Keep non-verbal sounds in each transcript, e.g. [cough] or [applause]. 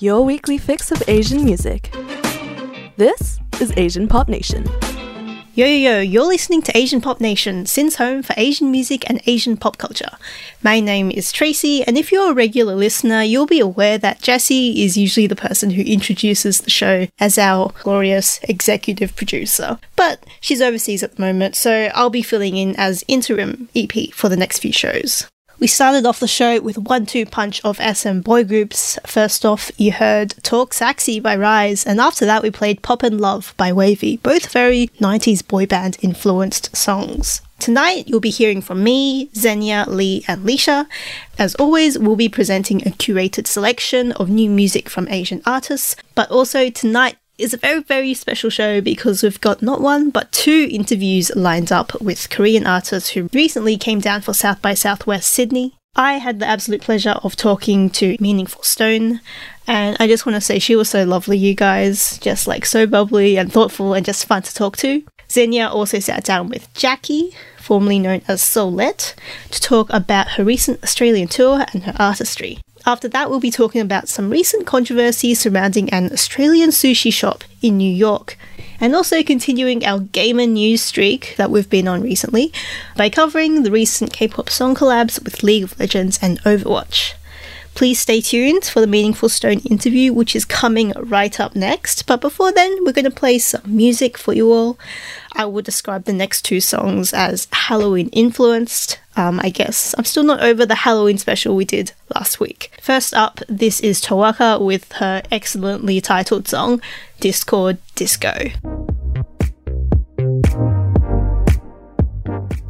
your weekly fix of Asian music. This is Asian Pop Nation. Yo, yo, yo, you're listening to Asian Pop Nation, SYN's home for Asian music and Asian pop culture. My name is Tracy, and if you're a regular listener, you'll be aware that Jessie is usually the person who introduces the show as our glorious executive producer. But she's overseas at the moment, so I'll be filling in as interim EP for the next few shows. We started off the show with one two punch of SM boy groups. First off, you heard Talk Sexy by RIIZE, and after that, we played Pop and Love by WayV, both very 90s boy band influenced songs. Tonight, you'll be hearing from me, Xenia, Lee, and Lisha. As always, we'll be presenting a curated selection of new music from Asian artists, but also tonight, is a very, very special show because we've got not one but two interviews lined up with Korean artists who recently came down for South by Southwest Sydney. I had the absolute pleasure of talking to Meaningful Stone, and I just want to say she was so lovely, you guys. Just like so bubbly and thoughtful and just fun to talk to. Xenia also sat down with Jacqui, formerly known as Soulette, to talk about her recent Australian tour and her artistry. After that, we'll be talking about some recent controversies surrounding an Australian sushi shop in New York, and also continuing our gamer news streak that we've been on recently by covering the recent K pop song collabs with League of Legends and Overwatch. Please stay tuned for the Meaningful Stone interview, which is coming right up next. But before then, we're going to play some music for you all. I would describe the next two songs as Halloween influenced. Um, I guess I'm still not over the Halloween special we did last week. First up, this is Tawaka with her excellently titled song, Discord Disco.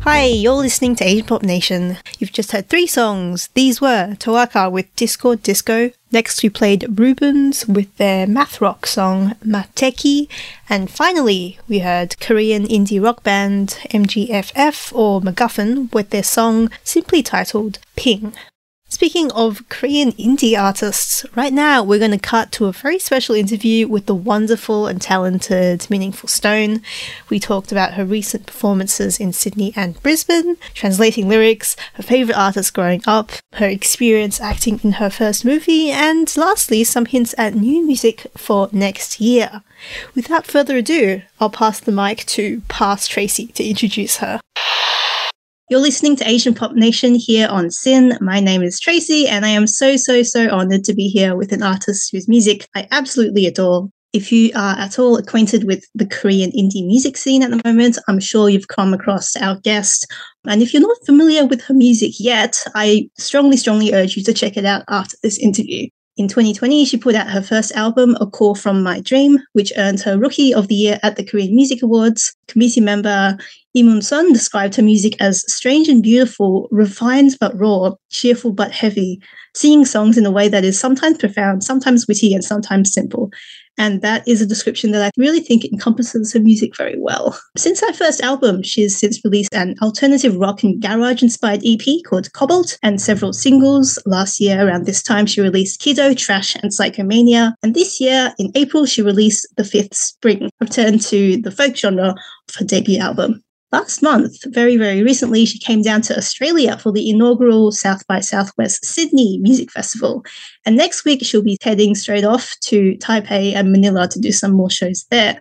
Hi, you're listening to Asian Pop Nation. You've just heard three songs. These were Tawaka with Discord Disco. Next, we played Rubens with their math rock song Mateki. And finally, we heard Korean indie rock band MGFF or MacGuffin with their song simply titled Ping. Speaking of Korean indie artists, right now we're going to cut to a very special interview with the wonderful and talented Meaningful Stone. We talked about her recent performances in Sydney and Brisbane, translating lyrics, her favourite artists growing up, her experience acting in her first movie, and lastly, some hints at new music for next year. Without further ado, I'll pass the mic to Past Tracy to introduce her. You're listening to Asian Pop Nation here on SYN. My name is Tracy, and I am so, so, so honored to be here with an artist whose music I absolutely adore. If you are at all acquainted with the Korean indie music scene at the moment, I'm sure you've come across our guest. And if you're not familiar with her music yet, I strongly, strongly urge you to check it out after this interview. In 2020, she put out her first album, A Call From My Dream, which earned her Rookie of the Year at the Korean Music Awards. Committee member Imun Sun described her music as strange and beautiful, refined but raw, cheerful but heavy, singing songs in a way that is sometimes profound, sometimes witty, and sometimes simple. And that is a description that I really think encompasses her music very well. Since her first album, she's since released an alternative rock and garage inspired EP called Cobalt and several singles. Last year, around this time, she released Kiddo, Trash, and Psychomania. And this year, in April, she released The Fifth Spring, returned to the folk genre of her debut album. Last month, very, very recently, she came down to Australia for the inaugural South by Southwest Sydney Music Festival. And next week, she'll be heading straight off to Taipei and Manila to do some more shows there.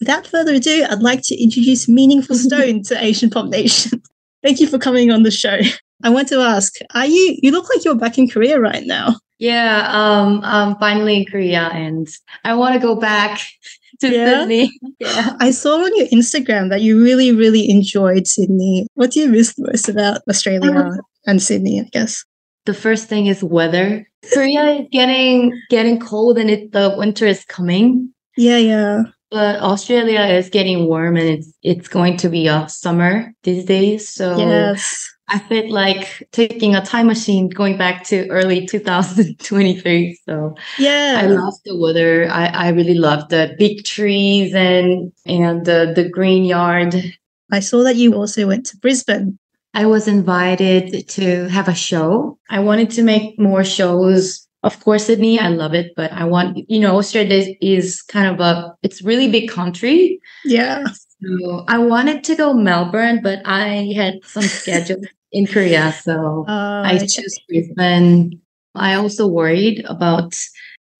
Without further ado, I'd like to introduce Meaningful [laughs] Stone to Asian Pop Nation. [laughs] Thank you for coming on the show. I want to ask, are you, you look like you're back in Korea right now. Yeah, um, I'm finally in Korea and I want to go back to yeah. Sydney. Yeah. I saw on your Instagram that you really, really enjoyed Sydney. What do you miss most about Australia um, and Sydney, I guess? The first thing is weather. Korea is getting getting cold and it, the winter is coming. Yeah, yeah. But Australia is getting warm and it's it's going to be a summer these days. So yes. I felt like taking a time machine going back to early [laughs] 2023. So yeah, I love the weather. I, I really love the big trees and and the, the green yard. I saw that you also went to Brisbane. I was invited to have a show. I wanted to make more shows. Of course, Sydney, I love it, but I want, you know, Australia is kind of a, it's really big country. Yeah. So I wanted to go Melbourne, but I had some [laughs] schedule in Korea. So uh, I chose Brisbane. I also worried about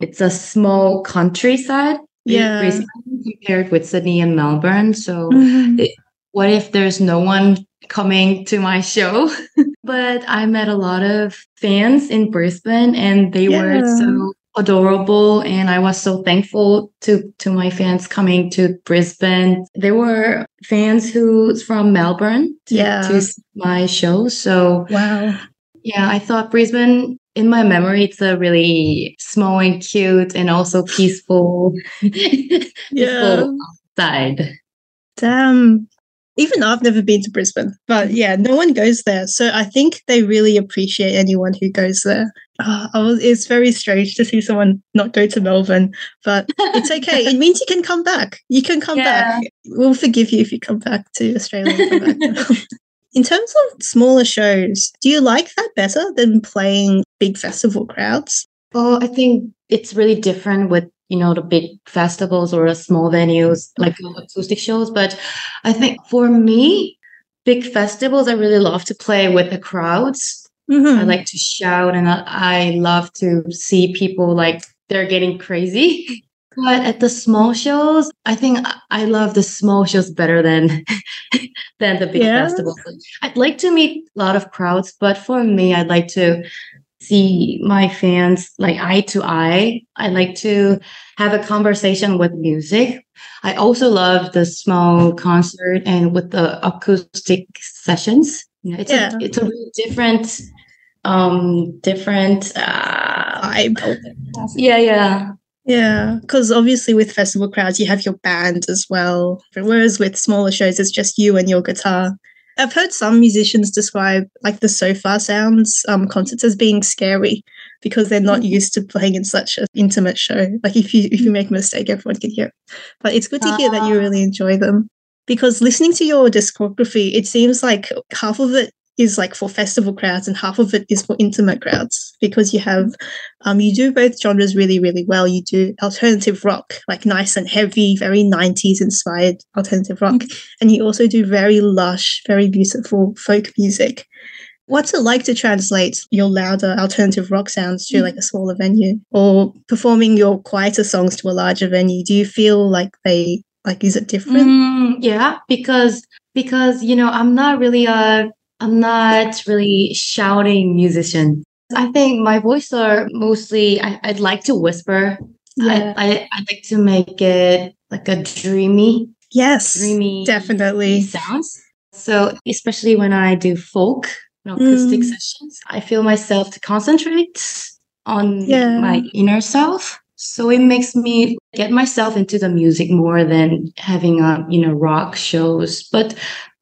it's a small countryside. Yeah. Brisbane compared with Sydney and Melbourne. So Mhm. it- what if there's no one coming to my show? [laughs] but I met a lot of fans in Brisbane and they were so adorable and I was so thankful to to my fans coming to Brisbane. There were fans who's from Melbourne to, Yeah. to see my show. So Wow. yeah, I thought Brisbane in my memory it's a really small and cute and also peaceful [laughs] peaceful side. Damn. Even I've never been to Brisbane, but mm-hmm. yeah, no one goes there. So I think they really appreciate anyone who goes there. Ah, I was, it's very strange to see someone not go to Melbourne, but it's [laughs] okay. it means you can come back. You can come back. We'll forgive you if you come back to Australia. back. [laughs] [laughs] In terms of smaller shows, do you like that better than playing big festival crowds? Oh, I think it's really different with you know the big festivals or the small venues like acoustic shows. But I think for me, big festivals, I really love to play with the crowds. I Mhm. like to shout and I, I love to see people like they're getting crazy. [laughs] But at the small shows, I think I- I love the small shows better than [laughs] than the big Yeah. festivals. I'd like to meet a lot of crowds, but for me, I'd like to see my fans like eye to eye. I like to have a conversation with music. I also love the small concert and with the acoustic sessions. Yeah, it's Yeah. a it's a really different um different uh Vibe. yeah yeah Yeah, because obviously with festival crowds, you have your band as well. Whereas with smaller shows, it's just you and your guitar. I've heard some musicians describe like the Sofar Sounds um, concerts as being scary because they're not used to playing in such an intimate show. Like if you if you make a mistake, everyone can hear it. But it's good to hear that you really enjoy them because listening to your discography, it seems like half of it is like for festival crowds and half of it is for intimate crowds because you have um you do both genres really really well. You do alternative rock like nice and heavy very 90s inspired alternative rock. And you also do very lush very beautiful folk music. What's it like to translate your louder alternative rock sounds to like a smaller venue? Or performing your quieter songs to a larger venue do you feel like they like is it different? Mm, yeah because because you know i'm not really a i'm not really shouting musician i think my voice are mostly I, i'd like to whisper. Yeah. I, I i'd like to make it like a dreamy yes dreamy definitely. sounds. So especially when i do folk you know, acoustic Mm. sessions i feel myself to concentrate on Yeah. my inner self. So it makes me get myself into the music more than having a you know rock shows. But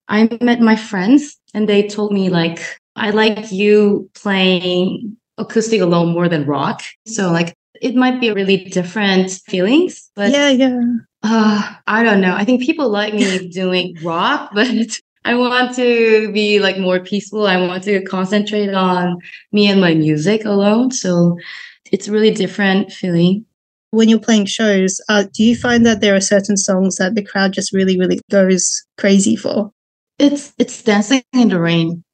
i met my friends and they told me like i like you playing acoustic alone more than rock so like it might be really different feelings but yeah yeah uh, I don't know. I think people like me [laughs] doing rock, [laughs] but I want to be like more peaceful. I want to concentrate on me and my music alone. So it's really different feeling. when you're playing shows, uh, do you find that there are certain songs that the crowd just really, really goes crazy for? It's it's dancing in the rain.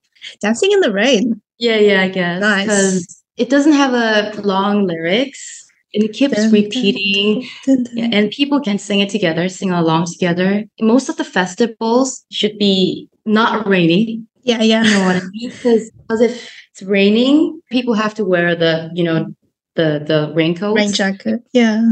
Dancing in the Rain. Yeah, yeah, I guess. Nice. Because it doesn't have a long lyrics. And it keeps Dun, repeating. dun, dun. Yeah, and people can sing it together, sing along together. Most of the festivals should be not rainy. yeah, yeah. You know what I mean? Because if it's raining, people have to wear the, you know, the the raincoats. Rain jacket. Yeah.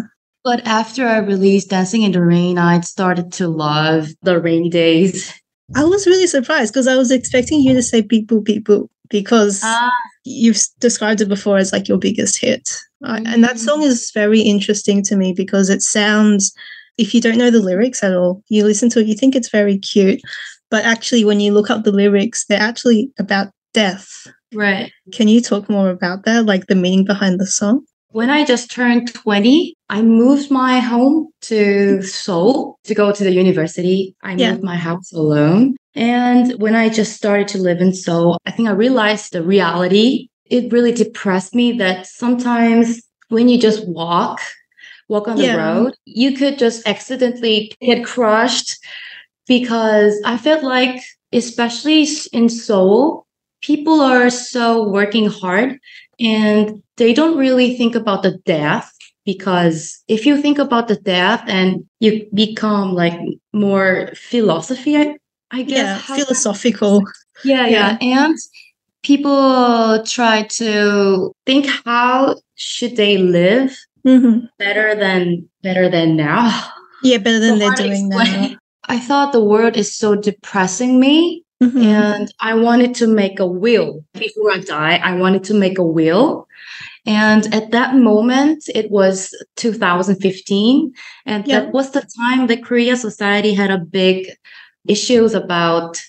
But after I released Dancing in the Rain, I started to love the rainy days. I was really surprised because I was expecting you to say beep boop beep boop because Ah, you've described it before as like your biggest hit. Uh, And that Mm. song is very interesting to me because it sounds, if you don't know the lyrics at all, you listen to it, you think it's very cute. But actually, when you look up the lyrics, they're actually about death. right. Can you talk more about that, like the meaning behind the song? When I just turned 20, I moved my home to Seoul to go to the university. I Yeah. moved my house alone. And when I just started to live in Seoul, I think I realized the reality. It really depressed me that sometimes when you just walk, walk on the road, you could just accidentally get crushed because I felt like, especially in Seoul, people are so working hard and they don't really think about the death because if you think about the death and you become like more philosophy, I, I guess. Yeah, philosophical. yeah, yeah. And people try to think how should they live hmm better than better than now. Yeah, better than So they're doing now. I thought the world is so depressing me Mhm. and I wanted to make a will before I die. I wanted to make a will. And at that moment, it was 2015. And that was the time that Korea society had a big issues about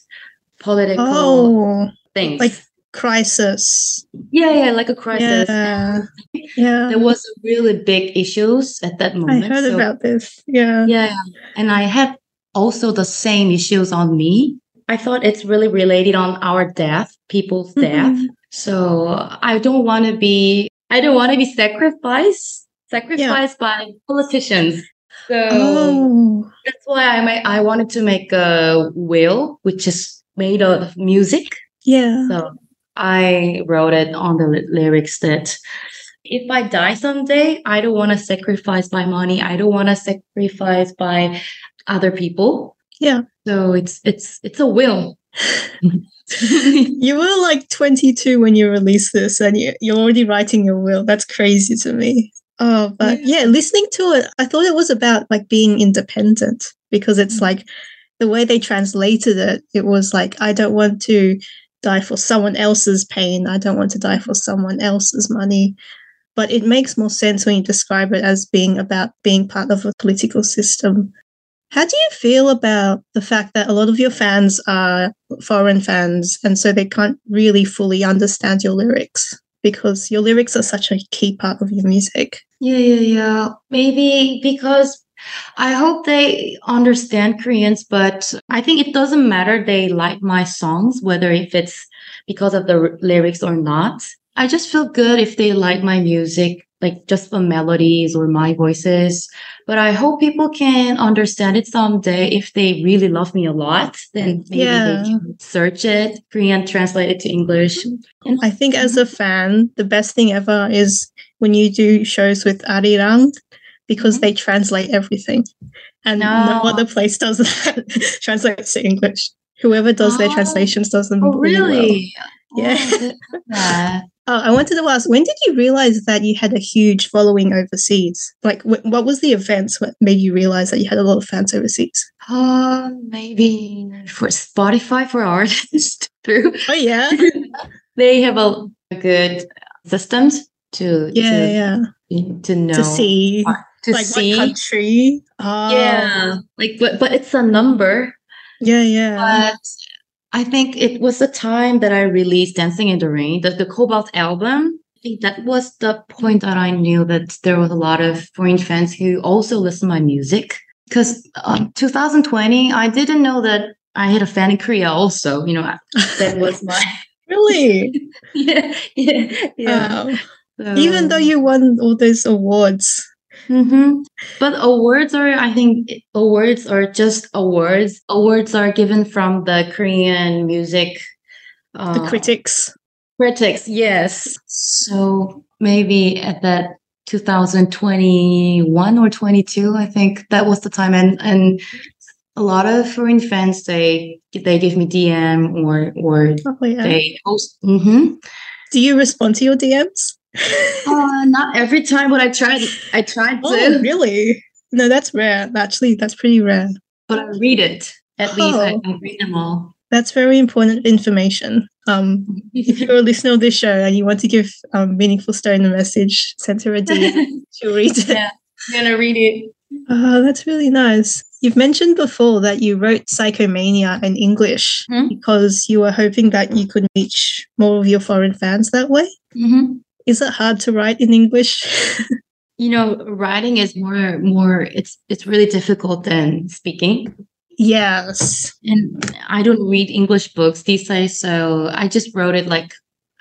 political Oh, things. like crisis. yeah, yeah, like a crisis. Yeah. [laughs] Yeah. There was really big issues at that moment. I heard so- about this. Yeah. Yeah. And I had also the same issues on me. I thought it's really related on our death, people's death. Mhm. So I don't want to be, I don't want to be sacrificed, sacrificed by politicians. So Oh. that's why I made, I wanted to make a will, which is made of music. Yeah. So I wrote it on the ly- lyrics that if I die someday, I don't want to sacrifice my money. I don't want to sacrifice by other people. Yeah. So it's it's it's a will. [laughs] You were like 22 when you released this, and you, you're already writing your will. That's crazy to me. Oh, but yeah. listening to it, I thought it was about like being independent because it's Mhm. like the way they translated it, it was like, I don't want to die for someone else's pain. I don't want to die for someone else's money. But it makes more sense when you describe it as being about being part of a political system. How do you feel about the fact that a lot of your fans are foreign fans and so they can't really fully understand your lyrics because your lyrics are such a key part of your music? Yeah, yeah, yeah. Maybe because I hope they understand Koreans, but I think it doesn't matter they like my songs, whether if it's because of the r- lyrics or not. I just feel good if they like my music, like just the melodies or my voices. But I hope people can understand it someday. If they really love me a lot, then maybe Yeah. they can search it, Korean, translate it to English. And I think as a fan, the best thing ever is when you do shows with Arirang because they translate everything. And no No. other place does that, [laughs] translates to English. Whoever does their Oh. translations does them Oh, really well. Yeah. Oh, I didn't know that. Oh, I wanted to ask, when did you realize that you had a huge following overseas? Like, wh- what was the events that made you realize that you had a lot of fans overseas? Uh, maybe for Spotify for [laughs] artists through. Oh, yeah. [laughs] they have a good systems to Yeah, to, yeah. to know To see, to like, see. country. Oh, Yeah, like but but it's a number. Yeah, yeah. But I think it was the time that I released Dancing in the Rain, the the Cobalt album. I think that was the point that I knew that there was a lot of foreign fans who also listen to my music. Because um, 2020, I didn't know that I had a fan in Korea. Also, you know, [laughs] that was my [laughs] really? [laughs] yeah yeah yeah. Wow. Even though you won all those awards. Mhm. But awards are, I think, awards are just awards. Awards are given from the Korean music. The uh, critics. Critics, yes. So maybe at that 2021 or 22, I think that was the time. And and a lot of foreign fans they they give me DM or or Oh, yeah. they post. hmm Do you respond to your DMs? Uh, not every time, but I tried. I tried to, oh, really? No, that's rare. Actually, that's pretty rare. but I read it. At least I, Oh. I read them all. That's very important information. Um, if [laughs] you're a listener of this show and you want to give um, Meaningful Stone a message, send her a DM. [laughs] She'll read it. yeah, I'm gonna read it. Oh, that's really nice. You've mentioned before that you wrote Psychomania in English Hmm. because you were hoping that you could reach more of your foreign fans that way. hmm Is it hard to write in English? [laughs] You know, writing is more more. It's it's really difficult than speaking. yes. And I don't read English books these days, so I just wrote it like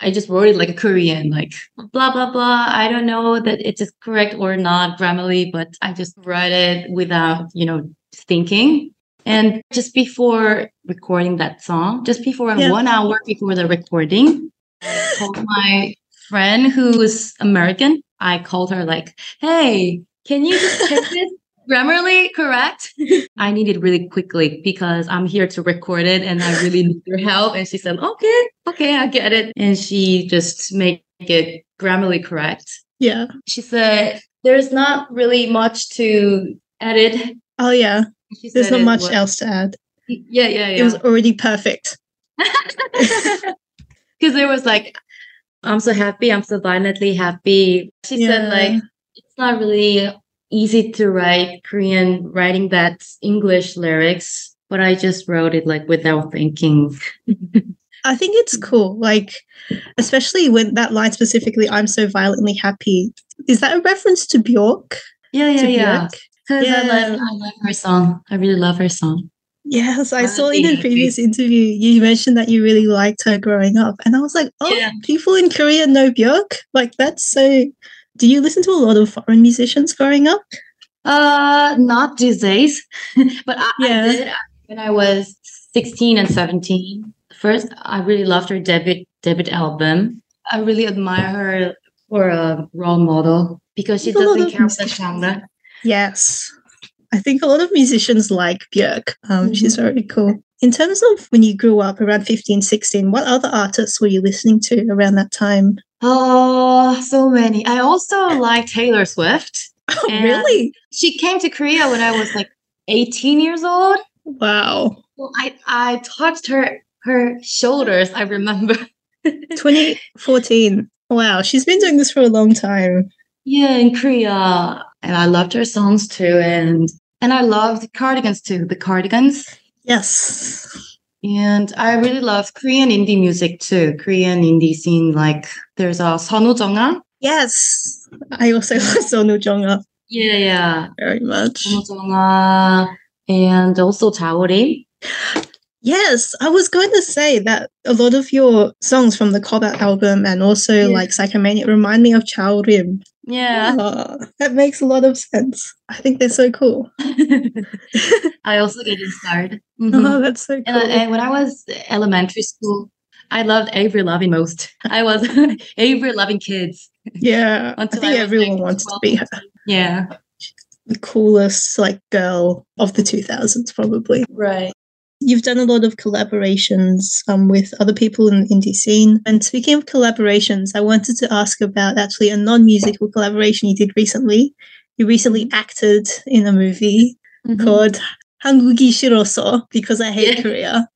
I just wrote it like a Korean, like blah blah blah. I don't know that it is correct or not grammarly, but I just write it without you know thinking. And just before recording that song, just before Yeah. one hour before the recording, I told my friend who is American. I called her like, "Hey, can you just check [laughs] this grammarly correct?" I need it really quickly because I'm here to record it and I really need your help. And she said, "Okay, okay, I get it." And she just make it grammarly correct. Yeah. She said, "There's not really much to edit." Oh yeah. She There's not much was- else to add. Yeah, yeah, yeah. It was already perfect. [laughs] [laughs] because there was like i'm so happy i'm so violently happy she said like it's not really easy to write korean writing that english lyrics but i just wrote it like without thinking [laughs] I think it's cool. Like, especially when that line specifically, I'm so violently happy. Is that a reference to Bjork? yeah yeah To yeah because I, Yeah. love, I love her song i really love her song Yes, I saw in a previous interview you mentioned that you really liked her growing up, and I was like, oh, Yeah. people in Korea know Björk. Like, that's so. Do you listen to a lot of foreign musicians growing up? uh not these days [laughs] but I, Yeah. I did when i was 16 and 17 first i really loved her debut debut album i really admire her for a role model because she doesn't care about the genre Yes. I think a lot of musicians like Björk. Um, She's Mm-hmm. very cool. In terms of when you grew up around 15, 16, what other artists were you listening to around that time? oh so many i also like taylor swift [laughs] Oh, And- really? she came to korea when i was like 18 years old Wow. well, i i touched her her shoulders i remember [laughs] 2014. Wow. She's been doing this for a long time. Yeah, in Korea. And I loved her songs too. And and I loved cardigans too, the cardigans. Yes. And I really love Korean indie music too. Korean indie scene, like there's a Sunwoo Jung-a. Yes. I also [laughs] like Sunwoo Jung-a Yeah, yeah. very much. Sunwoo Jung-a and also Taori. Yes, I was going to say that a lot of your songs from the Cobalt album and also Yeah. like Psychomania remind me of Jaurim. Yeah. Ah, [laughs] that makes a lot of sense. I think they're so cool. [laughs] [laughs] I also get inspired. Mhm. Oh, that's so cool. And, I- and when I was elementary school, I loved Avril Lavigne most. I was Avril Lavigne kids. yeah, I think I everyone like, wants to be her. Yeah. the coolest like girl of the 2000s, probably. Right. You've done a lot of collaborations um, with other people in the indie scene. And speaking of collaborations, I wanted to ask about actually a non musical collaboration you did recently. You recently acted in a movie mm-hmm. called Hangugi Shiroso because I hate yeah. Korea.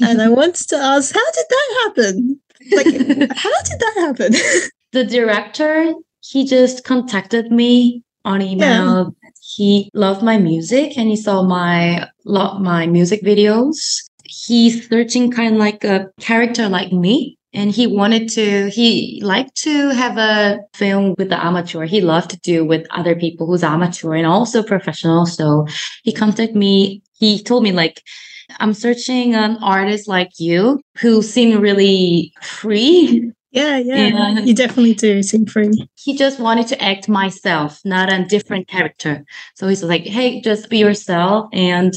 and I [laughs] wanted to ask, how did that happen? Like, [laughs] how did that happen? [laughs] the director, he just contacted me on email yeah he loved my music and he saw my my music videos. He's searching kind of like a character like me and he wanted to he liked to have a film with the amateur. He loved to do with other people who's amateur and also professional. So he contacted me. He told me like i'm searching an artist like you who seem really free yeah, yeah, Yeah. You definitely do seem free. he just wanted to act myself, not a different character. So he's like, hey, just be yourself. And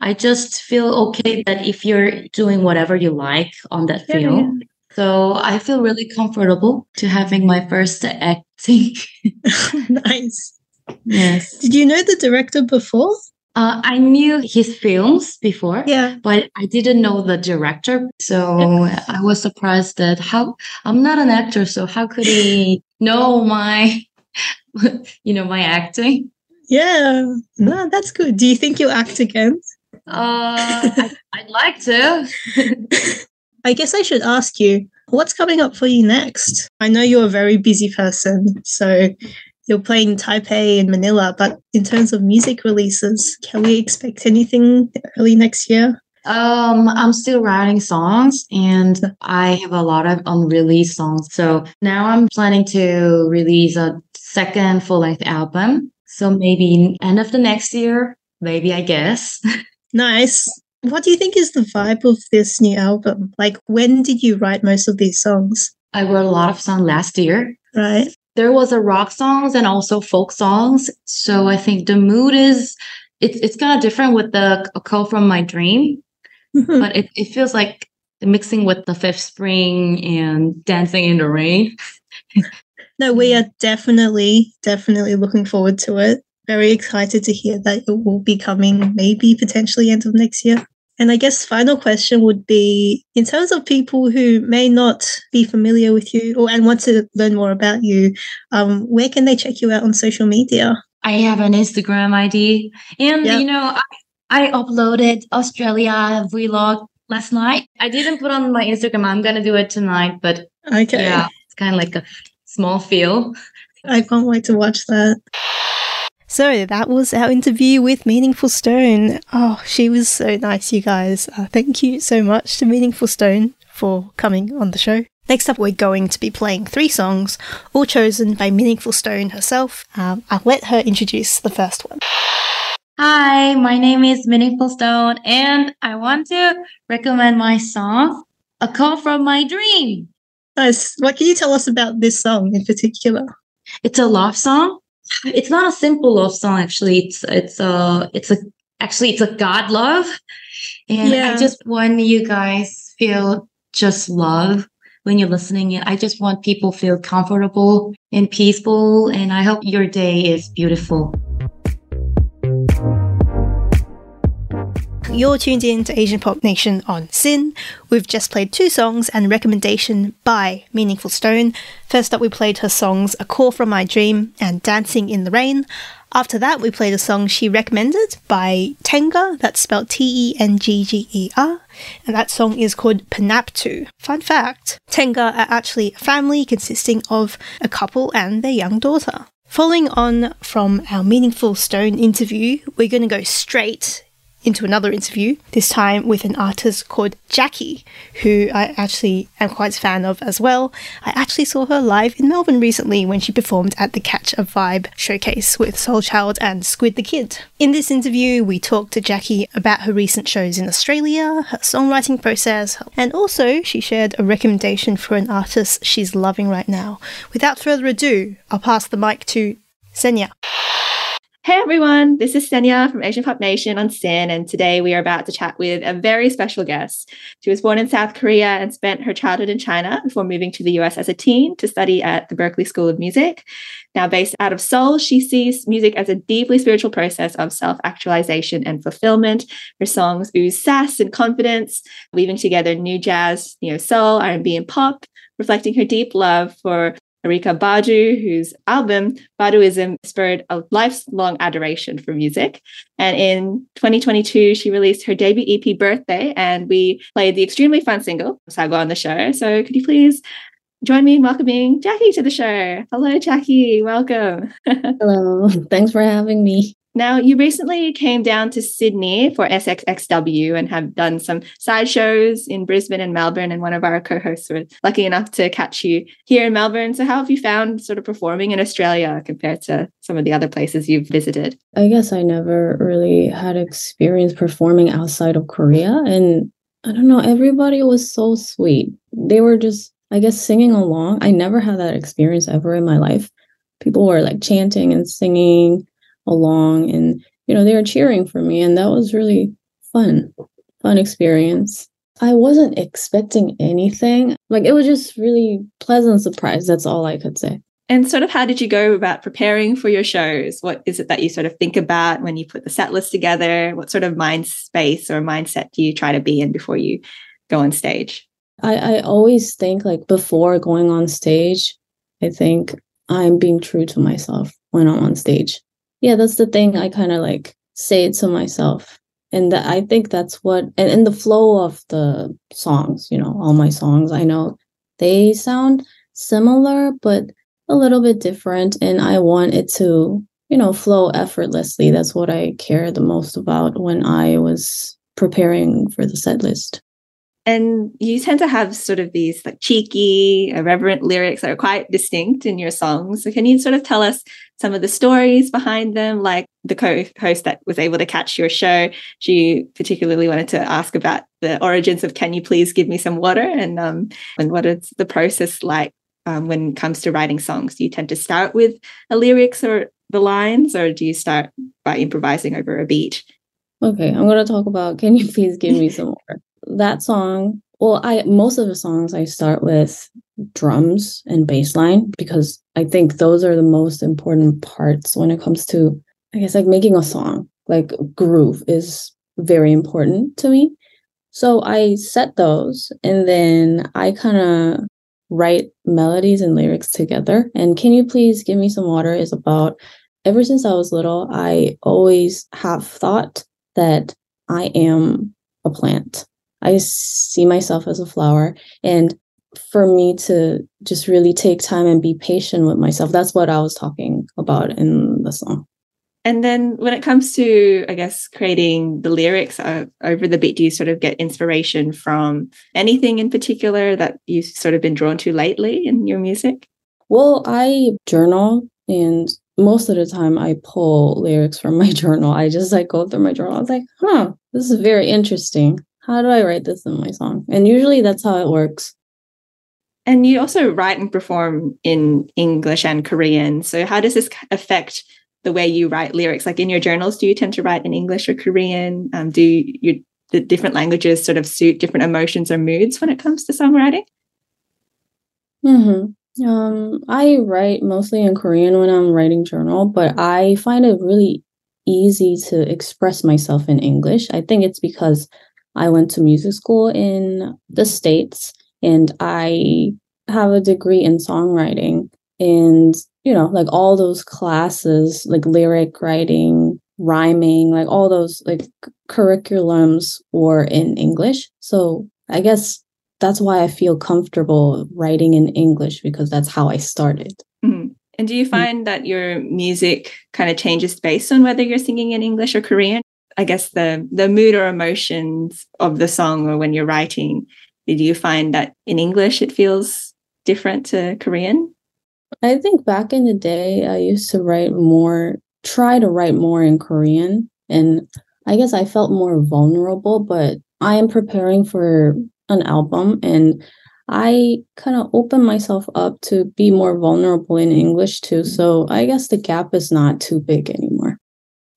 I just feel okay that if you're doing whatever you like on that Yeah, film. So I feel really comfortable to having my first acting. [laughs] nice. yes. Did you know the director before? Uh, I knew his films before. Yeah. But I didn't know the director, so I was surprised that how I'm not an actor, so how could he [laughs] know my, [laughs] you know, my acting? Yeah. No, that's good. Do you think you'll act again? Uh, [laughs] I, I'd like to. I guess I should ask you, what's coming up for you next? I know you're a very busy person, so you're playing Taipei and Manila, but in terms of music releases, can we expect anything early next year? Um, I'm still writing songs and I have a lot of unreleased songs. So now I'm planning to release a second full length album. So maybe end of the next year, maybe I guess. [laughs] Nice. What do you think is the vibe of this new album? Like, when did you write most of these songs? I wrote a lot of songs last year. Right? There was a rock songs and also folk songs. So I think the mood is it's it's kind of different with the A Call from My Dream. Mhm. but it, it feels like mixing with the fifth spring and dancing in the rain [laughs] No, we are definitely, definitely looking forward to it. Very excited to hear that it will be coming maybe potentially end of next year. And I guess final question would be in terms of people who may not be familiar with you or and want to learn more about you, um, where can they check you out on social media? I have an Instagram ID, and Yep. you know, I, I uploaded Australia vlog last night. I didn't put on my Instagram. I'm gonna do it tonight, but Okay. yeah, it's kind of like a small feel. I can't wait to watch that. So that was our interview with Meaningful Stone. Oh, she was so nice, you guys. Uh, thank you so much to Meaningful Stone for coming on the show. Next up, we're going to be playing three songs, all chosen by Meaningful Stone herself. Um, I'll let her introduce the first one. Hi, my name is Meaningful Stone, and I want to recommend my song, "A Call from My Dream." Nice. What can you tell us about this song in particular? It's a love song. It's not a simple love song, actually. It's it's a it's a actually it's a God love, and Yeah. I just want you guys feel just love when you're listening it. I just want people feel comfortable and peaceful, and I hope your day is beautiful. You're tuned in to Asian Pop Nation on SYN. We've just played two songs and recommendation by Meaningful Stone. First up, we played her songs A Call From My Dream and Dancing in the Rain. After that, we played a song she recommended by Tengger, that's spelled T E N G G E R, and that song is called Panaptu. Fun fact Tengger are actually a family consisting of a couple and their young daughter. Following on from our Meaningful Stone interview, we're going to go straight into another interview, this time with an artist called Jacqui, who I actually am quite a fan of as well. I actually saw her live in Melbourne recently when she performed at the Catch a Vibe showcase with Soul Child and Squid the Kid. In this interview, we talked to Jacqui about her recent shows in Australia, her songwriting process, and also she shared a recommendation for an artist she's loving right now. Without further ado, I'll pass the mic to Senya. Hey everyone, this is Senya from Asian Pop Nation on SYN, and today we are about to chat with a very special guest. She was born in South Korea and spent her childhood in China before moving to the US as a teen to study at the Berklee School of Music. Now, based out of Seoul, she sees music as a deeply spiritual process of self actualization and fulfillment. Her songs ooze sass and confidence, weaving together new jazz, neo soul, R&B, and pop, reflecting her deep love for Erykah Badu, whose album Baduizm spurred a lifelong adoration for music. And in 2022, she released her debut EP Birthday, and we played the extremely fun single, Sago, on the show. So could you please join me in welcoming Jacqui to the show? Hello, Jacqui. Welcome. [laughs] Hello, thanks for having me. Now, you recently came down to Sydney for SXSW and have done some side shows in Brisbane and Melbourne. And one of our co hosts was lucky enough to catch you here in Melbourne. So, how have you found sort of performing in Australia compared to some of the other places you've visited? I guess I never really had experience performing outside of Korea. And I don't know, everybody was so sweet. They were just, I guess, singing along. I never had that experience ever in my life. People were like chanting and singing along, and, you know, they were cheering for me. And that was really fun, fun experience. I wasn't expecting anything. Like, it was just really pleasant surprise. That's all I could say. And sort of how did you go about preparing for your shows? What is it that you sort of think about when you put the set list together? What sort of mind space or mindset do you try to be in before you go on stage? I, I always think like before going on stage, I think I'm being true to myself when I'm on stage. Yeah, that's the thing. I kind of like say it to myself. And that I think that's what and in the flow of the songs, you know, all my songs, I know they sound similar, but a little bit different. And I want it to, you know, flow effortlessly. That's what I care the most about when I was preparing for the set list. And you tend to have sort of these like cheeky, irreverent lyrics that are quite distinct in your songs. So, can you sort of tell us some of the stories behind them? Like the co host that was able to catch your show, she particularly wanted to ask about the origins of Can You Please Give Me Some Water? And, um, and what is the process like um, when it comes to writing songs? Do you tend to start with the lyrics or the lines, or do you start by improvising over a beat? Okay, I'm gonna talk about Can You Please Give Me Some More? That song, well, I most of the songs I start with drums and bass line because I think those are the most important parts when it comes to, I guess, like making a song. Like groove is very important to me. So I set those and then I kind of write melodies and lyrics together. And Can You Please Give Me Some Water is about ever since I was little, I always have thought that I am a plant. I see myself as a flower. And for me to just really take time and be patient with myself, that's what I was talking about in the song. And then when it comes to, I guess, creating the lyrics uh, over the beat, do you sort of get inspiration from anything in particular that you've sort of been drawn to lately in your music? Well, I journal and most of the time I pull lyrics from my [laughs] journal. I just like go through my journal. I was like, huh, this is very interesting. How do I write this in my song? And usually that's how it works. And you also write and perform in English and Korean. So how does this affect the way you write lyrics? Like in your journals, do you tend to write in English or Korean? Um, do you, the different languages sort of suit different emotions or moods when it comes to songwriting? Hmm. Um. I write mostly in Korean when I'm writing journal, but I find it really easy to express myself in English. I think it's because I went to music school in the states and I have a degree in songwriting and you know like all those classes like lyric writing rhyming like all those like curriculums were in english so i guess that's why i feel comfortable writing in english because that's how i started mm-hmm. and do you mm. find that your music kind of changes based on whether you're singing in english or korean i guess the the mood or emotions of the song or when you're writing do you find that in english it feels different to korean I think back in the day, I used to write more, try to write more in Korean. And I guess I felt more vulnerable, but I am preparing for an album and I kind of open myself up to be more vulnerable in English too. So I guess the gap is not too big anymore.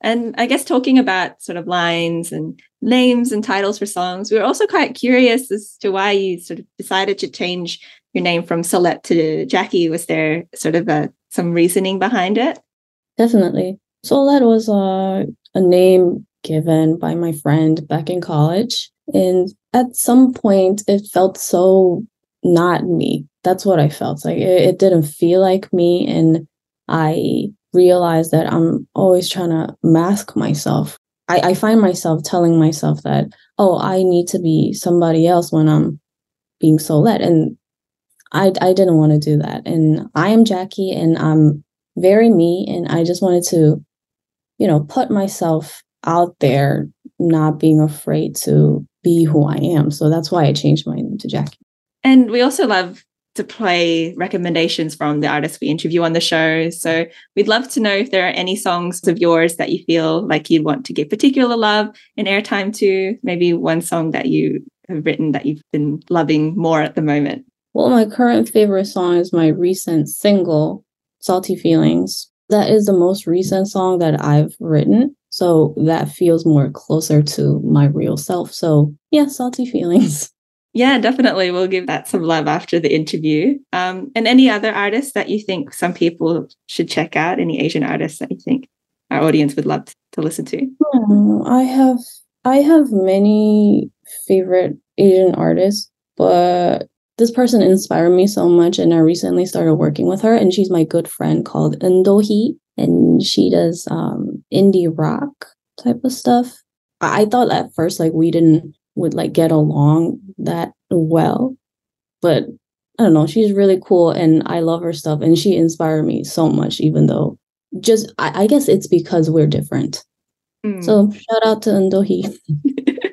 And I guess talking about sort of lines and names and titles for songs, we were also quite curious as to why you sort of decided to change your name from Solette to Jacqui. Was there sort of a, some reasoning behind it? Definitely. Solette was a, a name given by my friend back in college. And at some point, it felt so not me. That's what I felt like. It, it didn't feel like me. And I realized that I'm always trying to mask myself. I, I find myself telling myself that, oh, I need to be somebody else when I'm being Solette. And I, I didn't want to do that. And I am Jacqui and I'm very me. And I just wanted to, you know, put myself out there, not being afraid to be who I am. So that's why I changed my name to Jacqui. And we also love to play recommendations from the artists we interview on the show. So we'd love to know if there are any songs of yours that you feel like you'd want to give particular love and airtime to, maybe one song that you have written that you've been loving more at the moment. Well, my current favorite song is my recent single, Salty Feelings. That is the most recent song that I've written. So that feels more closer to my real self. So, yeah, Salty Feelings. [laughs] Yeah, definitely. We'll give that some love after the interview. Um, and any other artists that you think some people should check out? Any Asian artists that you think our audience would love to listen to? Hmm, I have I have many favorite Asian artists, but this person inspired me so much and I recently started working with her and she's my good friend called Indohi and she does um indie rock type of stuff. I, I thought at first like we didn't would like get along that well. But I don't know, she's really cool and I love her stuff and she inspired me so much even though just I, I guess it's because we're different. Mm. So shout out to Indohi. [laughs]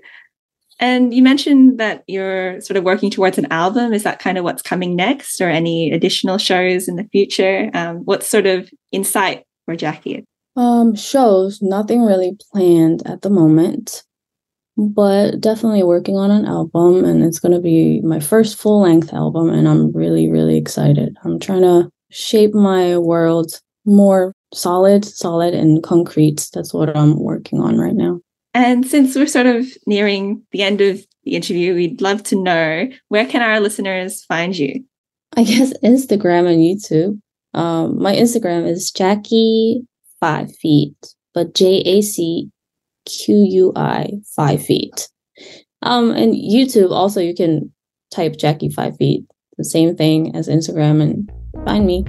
And you mentioned that you're sort of working towards an album. Is that kind of what's coming next, or any additional shows in the future? Um, what's sort of insight for Jacqui? Um, shows, nothing really planned at the moment, but definitely working on an album, and it's going to be my first full length album, and I'm really, really excited. I'm trying to shape my world more solid, solid, and concrete. That's what I'm working on right now. And since we're sort of nearing the end of the interview, we'd love to know where can our listeners find you? I guess Instagram and YouTube. Um, my Instagram is Jacqui five feet, but J A C Q U I five feet. Um, and YouTube also you can type Jacqui five feet, the same thing as Instagram, and find me.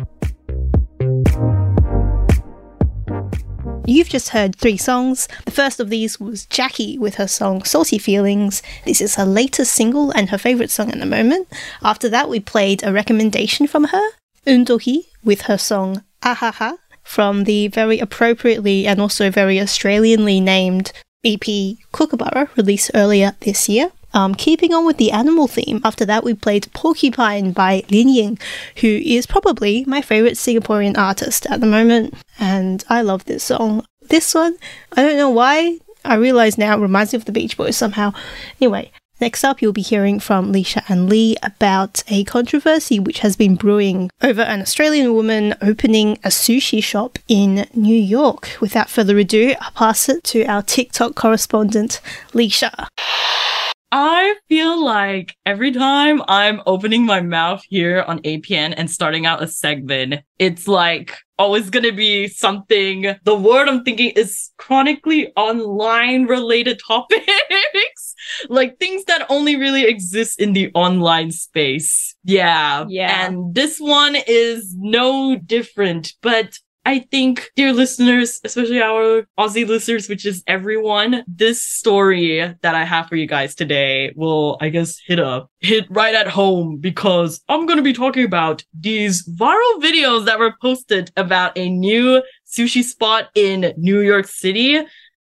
You've just heard three songs. The first of these was Jacqui with her song Salty Feelings. This is her latest single and her favourite song at the moment. After that, we played a recommendation from her, Undohi, with her song Ahaha from the very appropriately and also very Australianly named EP Kookaburra, released earlier this year. Um, keeping on with the animal theme, after that we played Porcupine by Linying, who is probably my favourite Singaporean artist at the moment, and I love this song. This one, I don't know why, I realise now it reminds me of the Beach Boys somehow. Anyway, Next up, you'll be hearing from Leisha and Lee about a controversy which has been brewing over an Australian woman opening a sushi shop in New York. Without further ado, I'll pass it to our TikTok correspondent, Leisha. I feel like every time I'm opening my mouth here on APN and starting out a segment, it's like always gonna be something. The word I'm thinking is chronically online related [laughs] topics, like things that only really exist in the online space. Yeah. Yeah. And this one is no different, but I think, dear listeners, especially our Aussie listeners, which is everyone, this story that I have for you guys today will, I guess, hit up, hit right at home because I'm going to be talking about these viral videos that were posted about a new sushi spot in New York City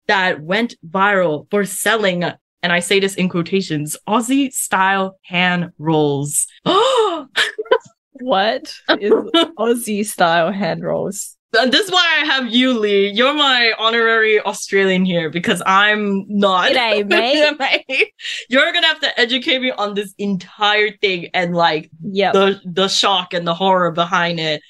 that went viral for selling and I say this in quotations, Aussie style hand rolls. [gasps] What is Aussie style hand rolls? This is why I have you, Lee. You're my honorary Australian here because I'm not. [laughs] G'day, mate. You're gonna have to educate me on this entire thing and like Yep. the the shock and the horror behind it.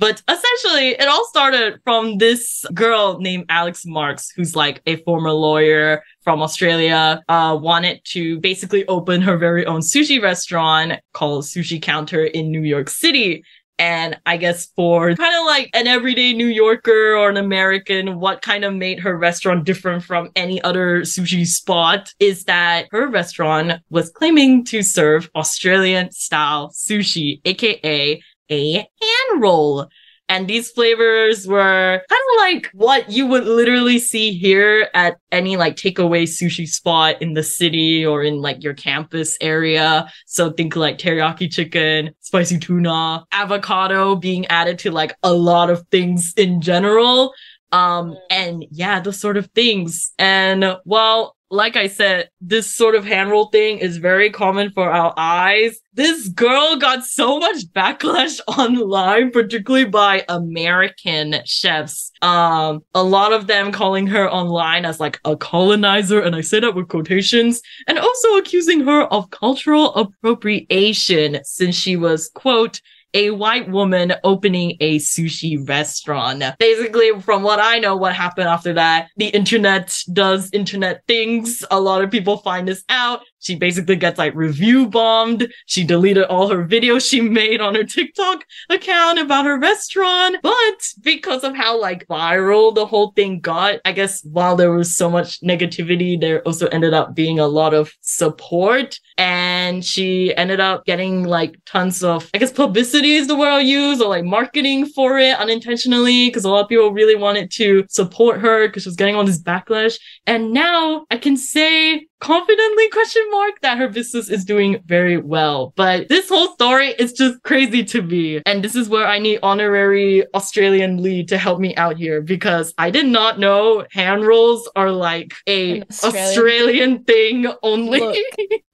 But essentially, it all started from this girl named Alex Marks, who's like a former lawyer from Australia, uh, wanted to basically open her very own sushi restaurant called Sushi Counter in New York City. And I guess for kind of like an everyday New Yorker or an American, what kind of made her restaurant different from any other sushi spot is that her restaurant was claiming to serve Australian style sushi, aka a hand roll. And these flavors were kind of like what you would literally see here at any like takeaway sushi spot in the city or in like your campus area. So think like teriyaki chicken, spicy tuna, avocado being added to like a lot of things in general. Um, and yeah, those sort of things. And well, like I said, this sort of hand roll thing is very common for our eyes. This girl got so much backlash [laughs] online, particularly by American chefs. Um, a lot of them calling her online as like a colonizer, and I say that with quotations, and also accusing her of cultural appropriation since she was, quote, a white woman opening a sushi restaurant. Basically, from what I know, what happened after that, the internet does internet things. A lot of people find this out. She basically gets like review bombed. She deleted all her videos she made on her TikTok account about her restaurant. But because of how like viral the whole thing got, I guess while there was so much negativity, there also ended up being a lot of support. And she ended up getting like tons of, I guess publicity is the word I'll use, or like marketing for it unintentionally, because a lot of people really wanted to support her because she was getting all this backlash. And now I can say confidently question mark that her business is doing very well. But this whole story is just crazy to me. And this is where I need honorary Australian Lee to help me out here because I did not know hand rolls are like a Australian- Australian, thing only. Look,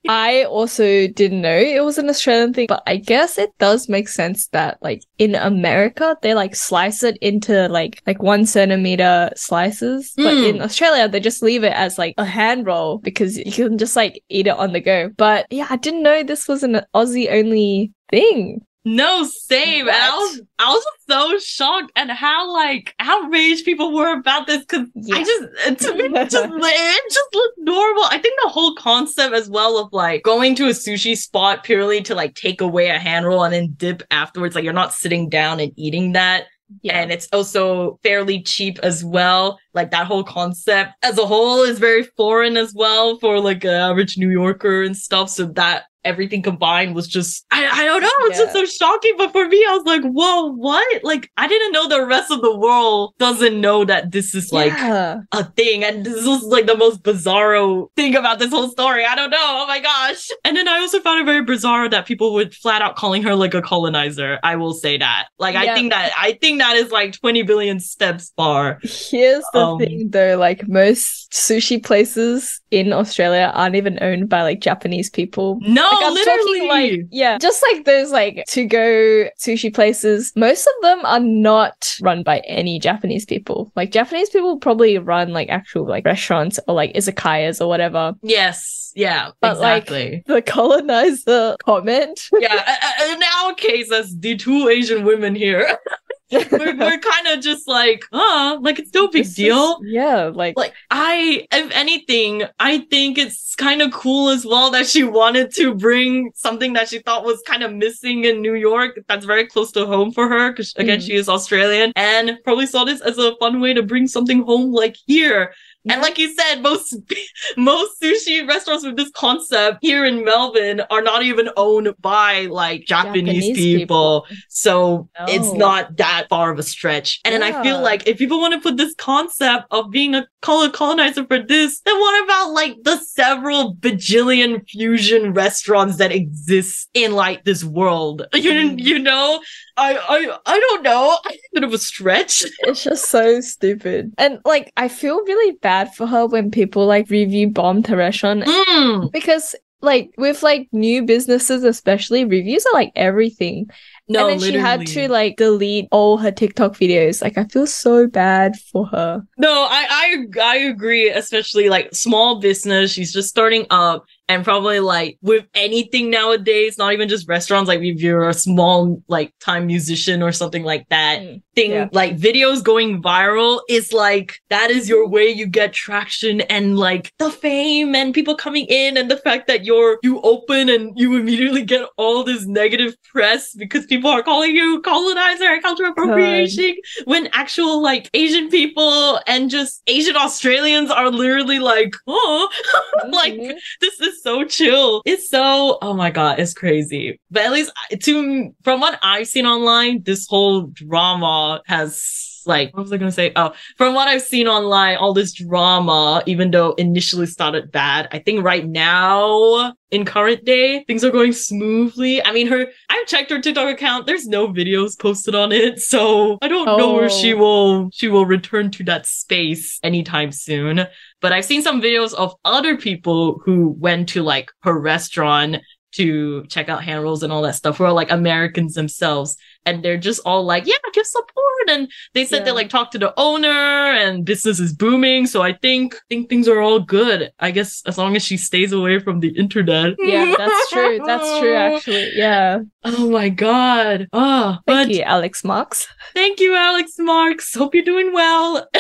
I also didn't know it was an Australian thing, but I guess it does make sense that like in America they like slice it into like like one centimeter slices, but Mm. in Australia they just leave it as like a hand roll because you can just like eat it on the go. But yeah, I didn't know this was an Aussie only thing. No, same. And I was I was so shocked at how like outraged people were about this because I just uh, to me it just [laughs] it just looked normal. I think the whole concept as well of like going to a sushi spot purely to like take away a hand roll and then dip afterwards, like you're not sitting down and eating that. Yeah. And it's also fairly cheap as well. Like that whole concept as a whole is very foreign as well for like an average New Yorker and stuff. So that everything combined was just I, I don't know, it's just so shocking. But for me, I was like, whoa, what? Like I didn't know the rest of the world doesn't know that this is like Yeah. a thing. And this was like the most bizarro thing about this whole story. I don't know. Oh my gosh. And then I also found it very bizarre that people would flat out calling her like a colonizer. I will say that. Like I think that I think that is like 20 billion steps far. Here's the Um, thing though, like most sushi places in Australia aren't even owned by like Japanese people. No, like I'm literally. talking like yeah, just like those like to go sushi places, most of them are not run by any Japanese people. Like Japanese people probably run like actual like restaurants or like izakayas or whatever. yes. Yeah. But, like, exactly. The colonizer comment. yeah. In our case, as the two Asian women here, [laughs] we're, we're kind of just like, uh, like it's no big This is- deal. yeah, like like I if anything, I think it's kind of cool as well that she wanted to bring something that she thought was kind of missing in New York that's very close to home for her because again Mm. she is Australian and probably saw this as a fun way to bring something home like here. And like you said, most [laughs] most sushi restaurants with this concept here in Melbourne are not even owned by like Japanese, Japanese people. people. So it's not that far of a stretch. And then I feel like if people want to put this concept of being a color colonizer for this, then what about like the several bajillion fusion restaurants that exist in like this world? [laughs] You Mm. you know, I I I don't know. [laughs] A bit of a stretch. [laughs] It's just so stupid. And like I feel really bad for her when people like review bombed her restaurant Mm. because like with like new businesses especially reviews are like everything. No, and then she had to like delete all her TikTok videos. Like I feel so bad for her. No, I, I I agree, especially like small business. She's just starting up and probably like with anything nowadays, not even just restaurants, like if you're a small like time musician or something like that, Mm, thing yeah. like videos going viral is like that is your way you get traction and like the fame and people coming in and the fact that you're you open and you immediately get all this negative press because people are calling you colonizer and cultural appropriation when actual like Asian people and just Asian Australians are literally like, oh, [laughs] like Mhm. this is so chill. It's so oh my god, it's crazy. But at least to from what I've seen online, this whole drama has like what was I gonna say? Oh, from what I've seen online, all this drama, even though initially started bad, I think right now in current day things are going smoothly. I mean, her I've checked her TikTok account. There's no videos posted on it, so I don't know where she Oh. will she will return to that space anytime soon but I've seen some videos of other people who went to like her restaurant to check out hand rolls and all that stuff who are like Americans themselves. And they're just all like, yeah, give support. And they said they like talked to the owner and business is booming. So I think think things are all good. I guess as long as she stays away from the internet. Yeah, that's true. That's true [laughs] actually. Yeah. Oh my god. Oh, Thank but you, Alex Marks. thank you, Alex Marks. Hope you're doing well. [laughs]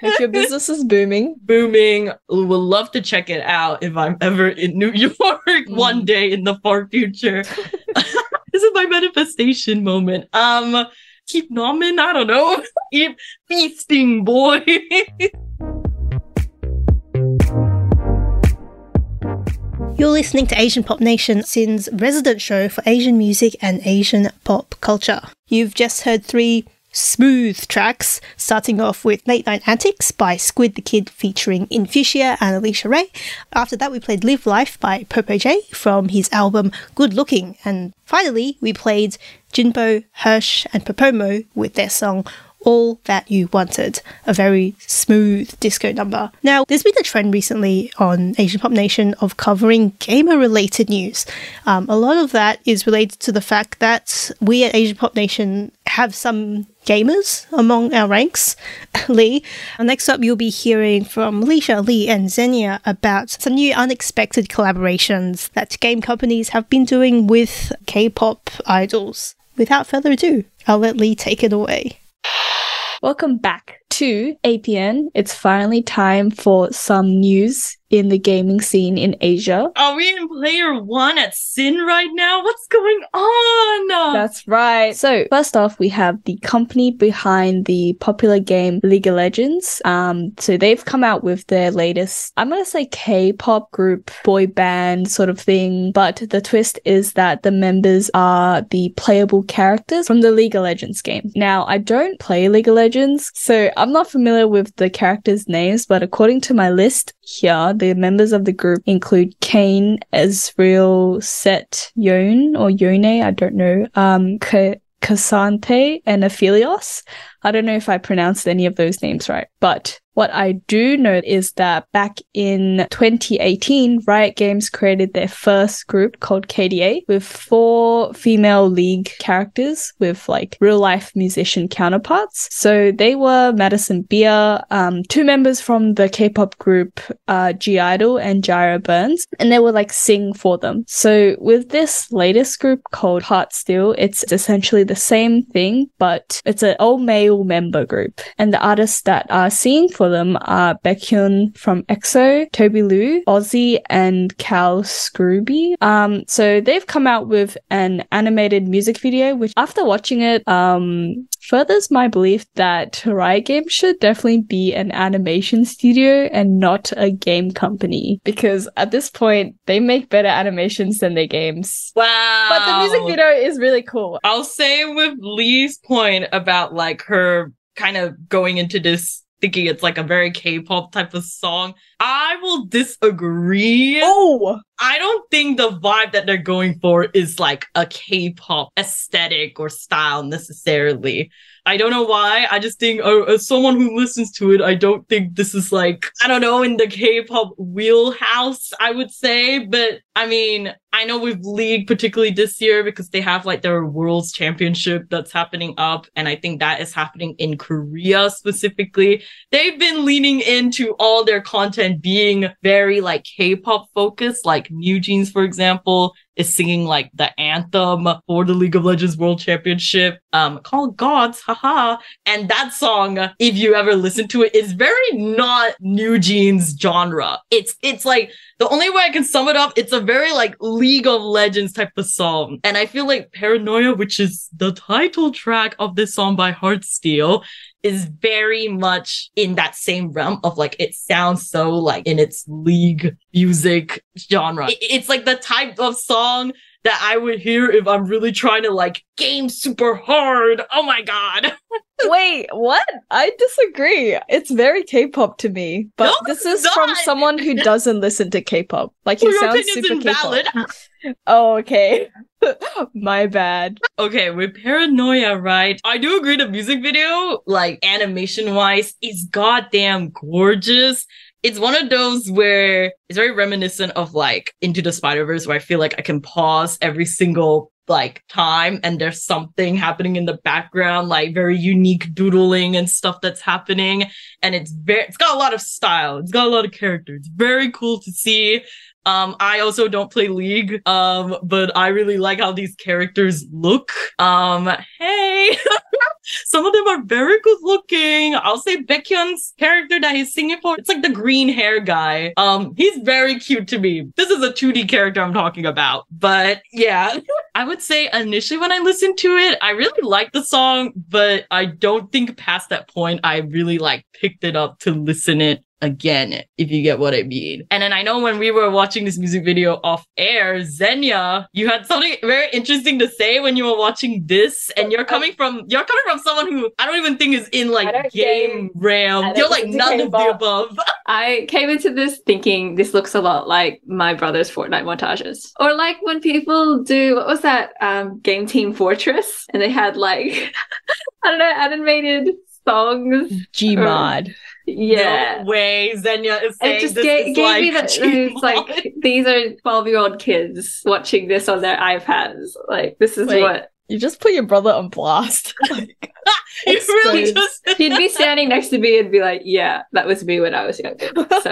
If your business is booming. booming. We would love to check it out if I'm ever in New [laughs] York mm. one day in the far future. Is my manifestation moment. Um, keep nomming. I don't know. [laughs] Keep feasting, boy. [laughs] You're listening to Asian Pop Nation, SYN's resident show for Asian music and Asian pop culture. You've just heard three smooth tracks, starting off with Late Night Antics by Squid the Kid featuring Infusia and Alicia Ray. After that, we played Live Life by Popo J from his album Good Looking. And finally, we played Jinbo, Hirsch, and Popomo with their song all That You Wanted, a very smooth disco number. Now, there's been a trend recently on Asian Pop Nation of covering gamer related news. Um, a lot of that is related to the fact that we at Asian Pop Nation have some gamers among our ranks. [laughs] Lee, uh, next up, you'll be hearing from Alicia, Lee, and Xenia about some new unexpected collaborations that game companies have been doing with K pop idols. without further ado, I'll let Lee take it away. Welcome back to APN. It's finally time for some news in the gaming scene in Asia. Are we in player one at SYN right now? What's going on? That's right. So first off, we have the company behind the popular game League of Legends. Um, so they've come out with their latest, I'm gonna say K-pop group boy band sort of thing, but the twist is that the members are the playable characters from the League of Legends game. Now, I don't play League of Legends, so I'm not familiar with the characters' names, but according to my list here, the members of the group include Kayn, Ezreal, Sett, Yone or Yone, I don't know, um, K- and Aphelios. I don't know if I pronounced any of those names right, but what I do know is that back in 2018, Riot Games created their first group called KDA with four female league characters with like real life musician counterparts. So they were Madison Beer, um, two members from the K-pop group uh, (G)I-DLE and Jaira Burns, and they were like sing for them. So with this latest group called Heart Steel, it's essentially the same thing, but it's an all male member group, and the artists that are singing for them are Baekhyun from EXO, tobi lou, ØZI, and Cal Scruby. Um, so they've come out with an animated music video, which after watching it, um, furthers my belief that Riot Games should definitely be an animation studio and not a game company. Because at this point, they make better animations than their games. Wow. But the music video is really cool. I'll say with Lee's point about like her kind of going into this thinking it's like a very K-pop type of song. I will disagree. Oh, I don't think the vibe that they're going for is like a K-pop aesthetic or style necessarily. I don't know why. I just think, uh, as someone who listens to it, I don't think this is like, I don't know, in the K-pop wheelhouse, I would say. But I mean, I know with League, particularly this year, because they have like their World's Championship that's happening up. And I think that is happening in Korea specifically. They've been leaning into all their content being very like K-pop focused, like NewJeans, for example is singing like the anthem for the League of Legends World Championship, um, called Gods, haha. And that song, if you ever listen to it, is very not NewJeans genre. It's it's like the only way I can sum it up, it's a very like League of Legends type of song. And I feel like Paranoia, which is the title track of this song by Heartsteel, is very much in that same realm of like it sounds so like in its league music genre. It- it's like the type of song that I would hear if I'm really trying to like game super hard. Oh my god. [laughs] wait, what? I disagree. It's very K-pop to me, but No, this is from someone who doesn't listen to K-pop. Like Well, it your sounds super. K-pop. [laughs] Oh, okay. [laughs] My bad. Okay, with Paranoia, right? I do agree the music video, like animation wise, is goddamn gorgeous. It's one of those where it's very reminiscent of like Into the Spider Verse, where I feel like I can pause every single like time and there's something happening in the background, like very unique doodling and stuff that's happening. And it's very, it's got a lot of style. It's got a lot of character. It's very cool to see. Um, I also don't play League, um, but I really like how these characters look. Um, hey, [laughs] some of them are very good looking. I'll say Baekhyun's character that he's singing for, it's like the green hair guy. Um, he's very cute to me. This is a 2D character I'm talking about, but yeah, [laughs] I would say initially when I listened to it, I really liked the song, but I don't think past that point I really like picked it up to listen it again, if you get what I mean. And then I know when we were watching this music video off air, Xenia, you had something very interesting to say when you were watching this, and you're coming from you're coming from someone who I don't even think is in like game game- realm. You're like none of the above. [laughs] I came into this thinking this looks a lot like my brother's Fortnite montages. Or like when people do what was that um game Team Fortress and they had like [laughs] I don't know animated songs. Gmod. Yeah. No way, Xenia is saying it just this ga- is gave like me that [laughs] Gmod. it's like [laughs] these are 12 year old kids watching this on their iPads. Like this is Wait. what You just put your brother on blast. [laughs] you really just he'd be standing next to me and be like, Yeah, that was me when I was younger. So but don't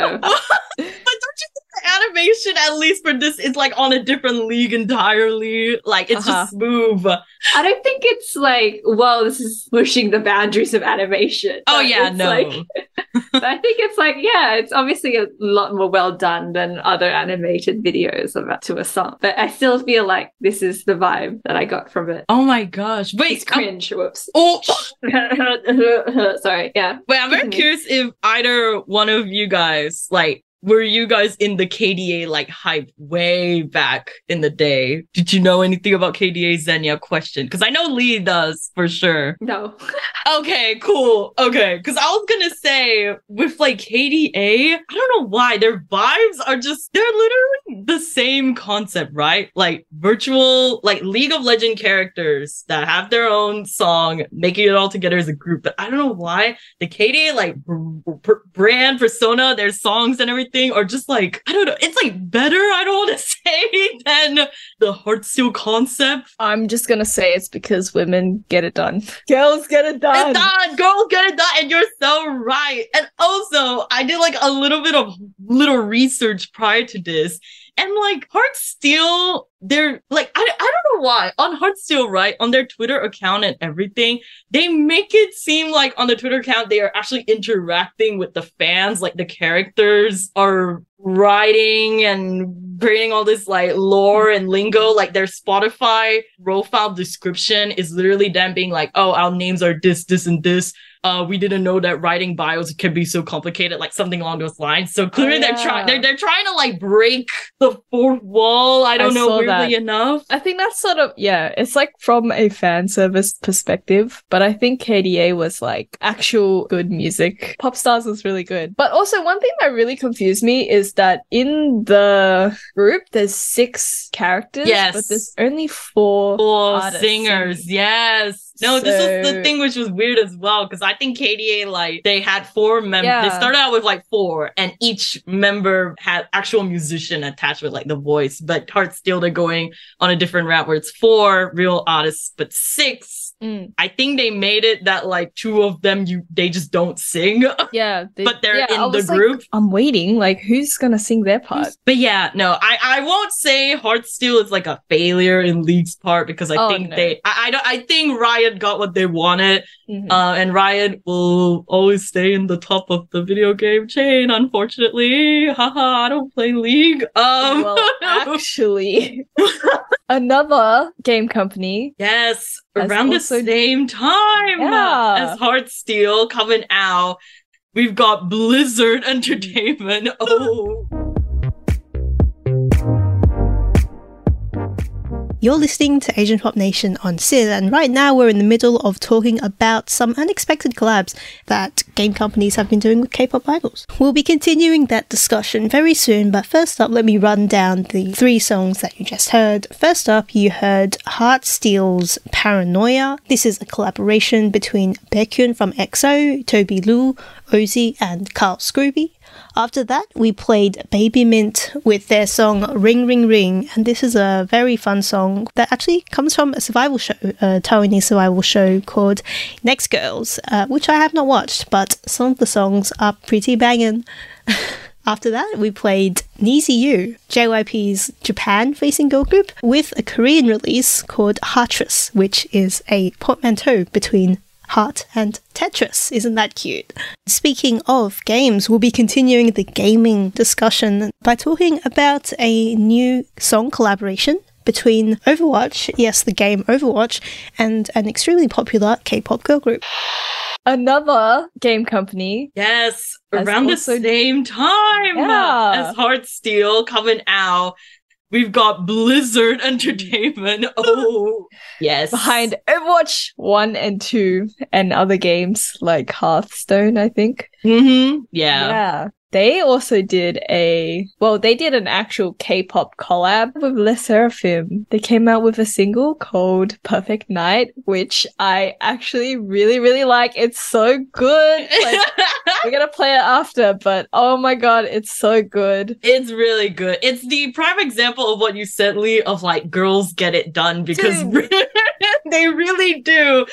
you think the animation, at least for this, is like on a different league entirely. Like it's Uh-huh. just smooth. I don't think it's like, well, this is pushing the boundaries of animation. Oh yeah, it's no. like- [laughs] but I think it's like, yeah, it's obviously a lot more well done than other animated videos of to a song. But I still feel like this is the vibe that I got from it. oh my gosh. Wait, It's um, cringe. Whoops. oh [laughs] Sorry. Yeah. wait, I'm very curious if either one of you guys like were you guys in the KDA like hype way back in the day? Did you know anything about KDA Xenia question? Because I know Lee does for sure. No. [laughs] Okay, cool. Okay, because I was gonna say with like KDA, I don't know why their vibes are just they're literally the same concept, right? Like virtual, like League of Legend characters that have their own song, making it all together as a group. But I don't know why the KDA like br- br- brand persona, their songs and everything are just like I don't know. It's like better. I don't want to [laughs] say than the Heartsteel concept. I'm just gonna say it's because women get it done. [laughs] Girls get it done. It's done. Girls get it done. And you're so right. And also, I did like a little bit of little research prior to this. And like Heartsteel, they're like, I, I don't know why. On Heartsteel, right? On their Twitter account and everything, they make it seem like on the Twitter account, they are actually interacting with the fans. Like the characters are writing and creating all this like lore and lingo. Like their Spotify profile description is literally them being like, oh, our names are this, this, and this. Uh, we didn't know that writing bios can be so complicated, like something along those lines. So clearly they're trying they're they're trying to like break the fourth wall. I don't know saw weirdly that. enough. I think that's sort of yeah, it's like from a fan service perspective, but I think KDA was like actual good music. Pop Stars was really good. But also one thing that really confused me is that in the group there's six characters, Yes. but there's only four four singers, singing. yes. No, this is the thing which was weird as well because I think KDA like they had four members. They started out with like four, and each member had actual musician attached with like the voice. But Heartsteel they're going on a different route where it's four real artists, but six. Mm. I think they made it that like two of them you they just don't sing, [laughs] Yeah, they- but they're yeah, I in the was like, group. I'm waiting. Like, who's gonna sing their part? But yeah, no, I, I won't say Heartsteel is like a failure in League's part because I Oh, think no. they I, I don't I think Riot got what they wanted. Mhm. Uh and Riot will always stay in the top of the video game chain, unfortunately. Haha, I don't play League. Um well, [laughs] actually, [laughs] another game company. Yes, around the same time Yeah. as Heartsteel coming out, we've got Blizzard [laughs] Entertainment. Oh. You're listening to Asian Pop Nation on SYN, and right now we're in the middle of talking about some unexpected collabs that game companies have been doing with K pop idols. We'll be continuing that discussion very soon, but first up, let me run down the three songs that you just heard. First up, you heard Heart Heartsteel's Paranoia. This is a collaboration between Baekhyun from EXO, tobi lou, ØZI, and Cal Scruby. After that, we played Baby Mint with their song Ring Ring Ring, and this is a very fun song that actually comes from a survival show, a Taiwanese survival show called Next Girls, uh, which I have not watched, but some of the songs are pretty banging. [laughs] After that, we played NiziU, JYP's Japan facing girl group, with a Korean release called HEARTRIS, which is a portmanteau between Heart and Tetris. Isn't that cute? Speaking of games, we'll be continuing the gaming discussion by talking about a new song collaboration between Overwatch, yes, the game Overwatch, and an extremely popular K pop girl group. Another game company. Yes, around the same time Yeah. as Heartsteel coming out. We've got Blizzard Entertainment. [laughs] Oh, yes. Behind Overwatch 1 and 2 and other games like Hearthstone, I think. Mm-hmm. Yeah. Yeah. They also did a well, they did an actual K-pop collab with Le Sserafim. They came out with a single called Perfect Night, which I actually really, really like. It's so good. [laughs] Like, we're gonna play it after, but oh my god, it's so good. It's really good. It's the prime example of what you said, Lee, of like girls get it done because [laughs] they really do.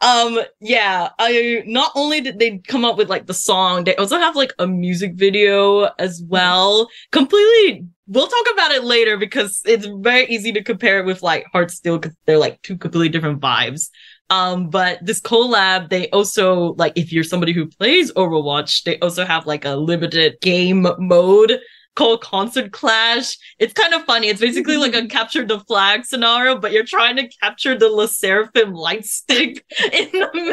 Um, yeah, I not only did they come up with like the song, they also have like a music video as well. Completely we'll talk about it later because it's very easy to compare it with like Heartsteel because they're like two completely different vibes. Um, but this collab, they also like if you're somebody who plays Overwatch, they also have like a limited game mode called Concert Clash. It's kind of funny. It's basically like a [laughs] capture the flag scenario, but you're trying to capture the Le Sserafim light stick [laughs] in the.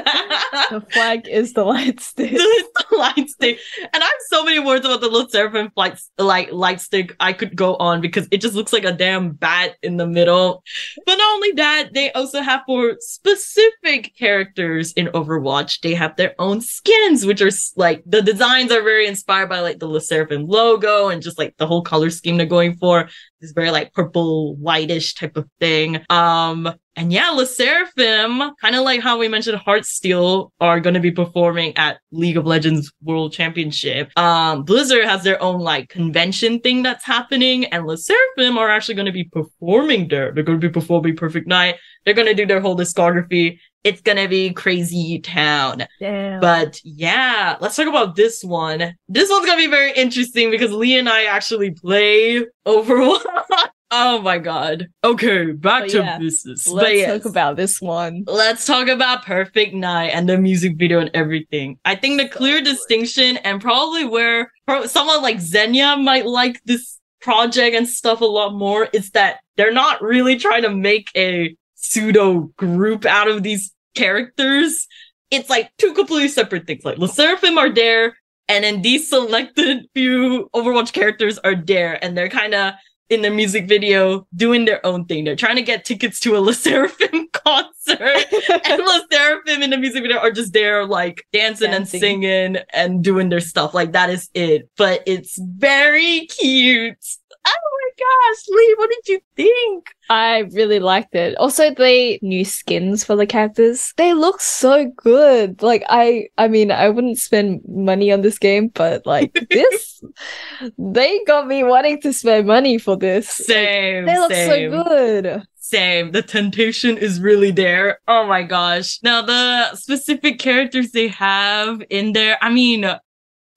[laughs] The flag is the light stick. [laughs] the light stick. And I have so many words about the Le Sserafim light, like, light stick I could go on because it just looks like a damn bat in the middle. But not only that, they also have for specific characters in Overwatch, they have their own skins, which are like the designs are very inspired by like the Le Sserafim logo and just like the whole color scheme they're going for. This very like purple whitish type of thing. Um, and yeah, Le Sserafim, kind of like how we mentioned Heartsteel are going to be performing at League of Legends World Championship. Um, Blizzard has their own like convention thing that's happening, and Le Sserafim are actually going to be performing there. They're going to be performing Perfect Night. They're going to do their whole discography. It's going to be crazy town. Damn. But yeah, let's talk about this one. This one's gonna be very interesting because Lee and I actually play Overwatch. [laughs] oh my god. Okay, back But to yeah, business. Let's yes, talk about this one. let's talk about Perfect Night and the music video and everything. I think the clear distinction and probably where pro- someone like Xenia might like this project and stuff a lot more is that they're not really trying to make a pseudo group out of these characters it's like two completely separate things. Like the Seraphim are there, and then these selected few Overwatch characters are there, and they're kind of in the music video doing their own thing. They're trying to get tickets to a [laughs] Le Sserafim concert, [laughs] and Le Sserafim in the music video are just there, like dancing, and singing and doing their stuff. Like that is it. But it's very cute. Oh my gosh, Lee, what did you think? I really liked it. Also, the new skins for the characters, they look so good. Like I, I mean, I wouldn't spend money on this game, but like [laughs] this, they got me wanting to spend money for this. Like, Same. they look same. so good. Same. The temptation is really there. Oh my gosh. Now, the specific characters they have in there, I mean,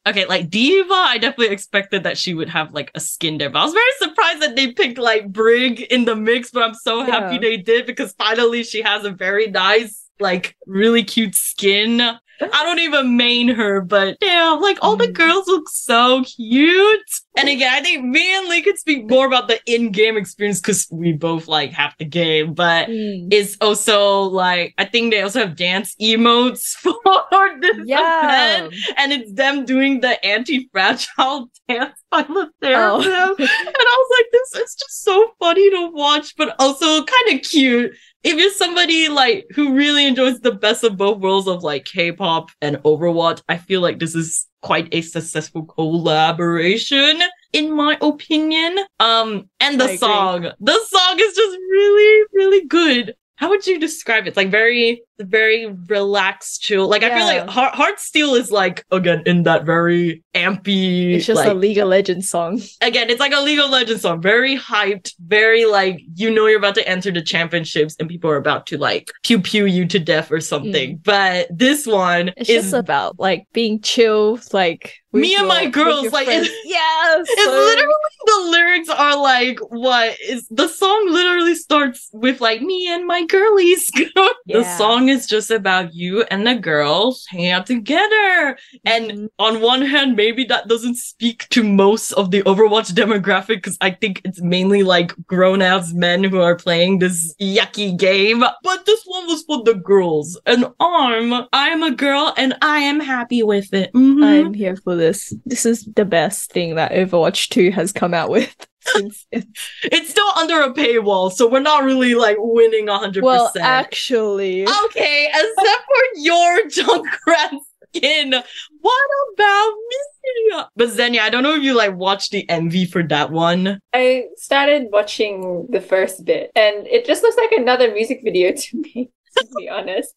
okay, like D.Va, I definitely expected that she would have like a skin there, but I was very surprised that they picked like Brig in the mix, but I'm so happy Yeah. they did because finally she has a very nice, like, really cute skin. I don't even main her, but yeah, like all the Mm. girls look so cute. And again, I think me and Lee could speak more about the in-game experience because we both like have the game, but Mm. it's also like I think they also have dance emotes [laughs] for this Yeah. event, and it's them doing the anti-fragile [laughs] dance by the therapist. Oh. and I was like, this is just so funny to watch, but also kind of cute. If you're somebody like who really enjoys the best of both worlds of like K-pop and Overwatch, I feel like this is quite a successful collaboration, in my opinion. Um, and I the agree. song, the song is just really, really good. How would you describe it? It's like very, very relaxed, chill. Like I feel like Heartsteel is like again in that very ampy. It's just like, a League of Legends song. again, it's like a League of Legends song, very hyped, very like you know you're about to enter the championships and people are about to like pew pew you to death or something. But this one Mm. It's is about like being chill, like Me and your- my girls, like, friends. it's- [laughs] yes, it's so- literally the lyrics are like what is the song literally starts with like me and my girlies. [laughs] the song is just about you and the girls hanging out together. And Mhm. on one hand, maybe that doesn't speak to most of the Overwatch [laughs] demographic because I think it's mainly like grown ass men who are playing this yucky game. But this one was for the girls. And I'm I'm a girl and I am happy with it. Mhm. I'm here for this. This is the best thing that Overwatch 2 has come out with [laughs] it's it's still under a paywall, so we're not really like winning 100. well percent. actually Okay, except for your [laughs] Junkrat skin. What about me? But Xenia, I don't know if you like watched the MV for that one. I started watching the first bit, and it just looks like another music video [laughs] to me, to be honest.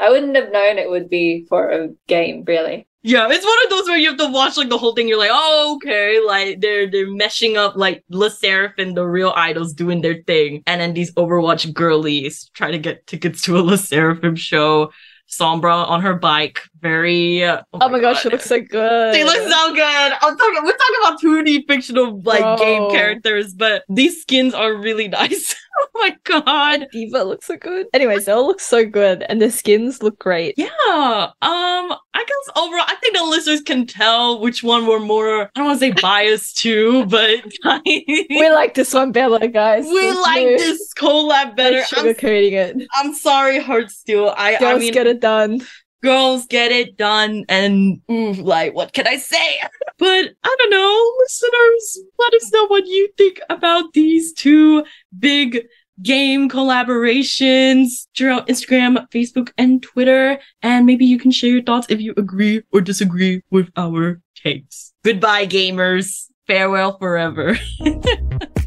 I wouldn't have known it would be for a game, really. Yeah, it's one of those where you have to watch like the whole thing. You're like, oh, okay, like they're they're meshing up like Le and the real idols, doing their thing, and then these Overwatch girlies try to get tickets to a Le Sserafim show. Sombra on her bike, very. Uh, Oh, my gosh, she looks so good. They look so good. I'm talking. We're talking about 2D fictional like Bro. game characters, but these skins are really nice. [laughs] oh my god. D.Va looks so good. Anyways, they all look so good, and the skins look great. Yeah. Um. I guess overall, I think the listeners can tell which one we're more. I don't want to say biased to, but [laughs] We like this one better, guys. we There's like no- this collab better. no I'm, sugarcoating it. I'm sorry, Heartsteel. I I mean, get it done. Girls get it done and ooh, like what can i say? [laughs] But i don't know listeners let us know what you think about these two big game collaborations throughout instagram facebook and twitter and maybe you can share your thoughts if you agree or disagree with our takes. Goodbye gamers. Farewell forever [laughs]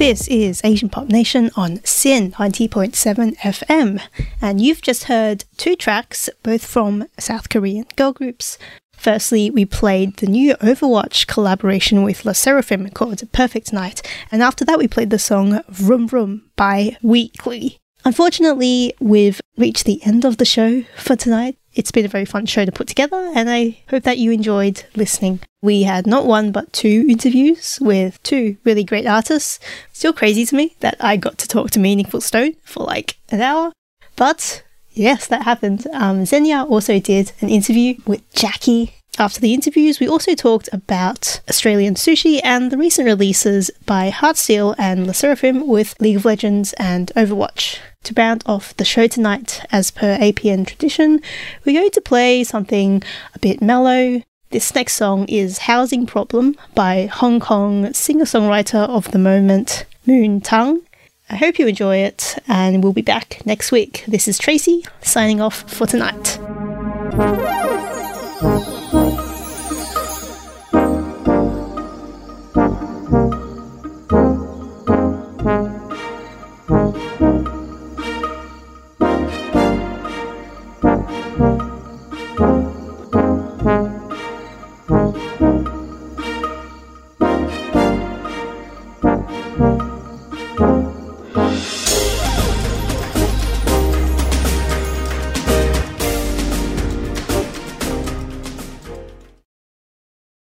This is Asian Pop Nation on SYN 90.7 FM, and you've just heard two tracks, both from South Korean girl groups. Firstly, we played the new Overwatch collaboration with Le Sserafim called Perfect Night, and after that, we played the song Vroom Vroom by Weeekly. Unfortunately, we've reached the end of the show for tonight. It's been a very fun show to put together, and I hope that you enjoyed listening. We had not one but two interviews with two really great artists. Still crazy to me that I got to talk to Meaningful Stone for like an hour, but yes, that happened. Um, Xenia also did an interview with Jacqui. After the interviews, we also talked about Australian sushi and the recent releases by Heartsteel and Le Sserafim with League of Legends and Overwatch. To round off the show tonight, as per APN tradition, we're going to play something a bit mellow. This next song is Housing Problem by Hong Kong singer songwriter of the moment, Moon Tang. I hope you enjoy it, and we'll be back next week. This is Tracy signing off for tonight.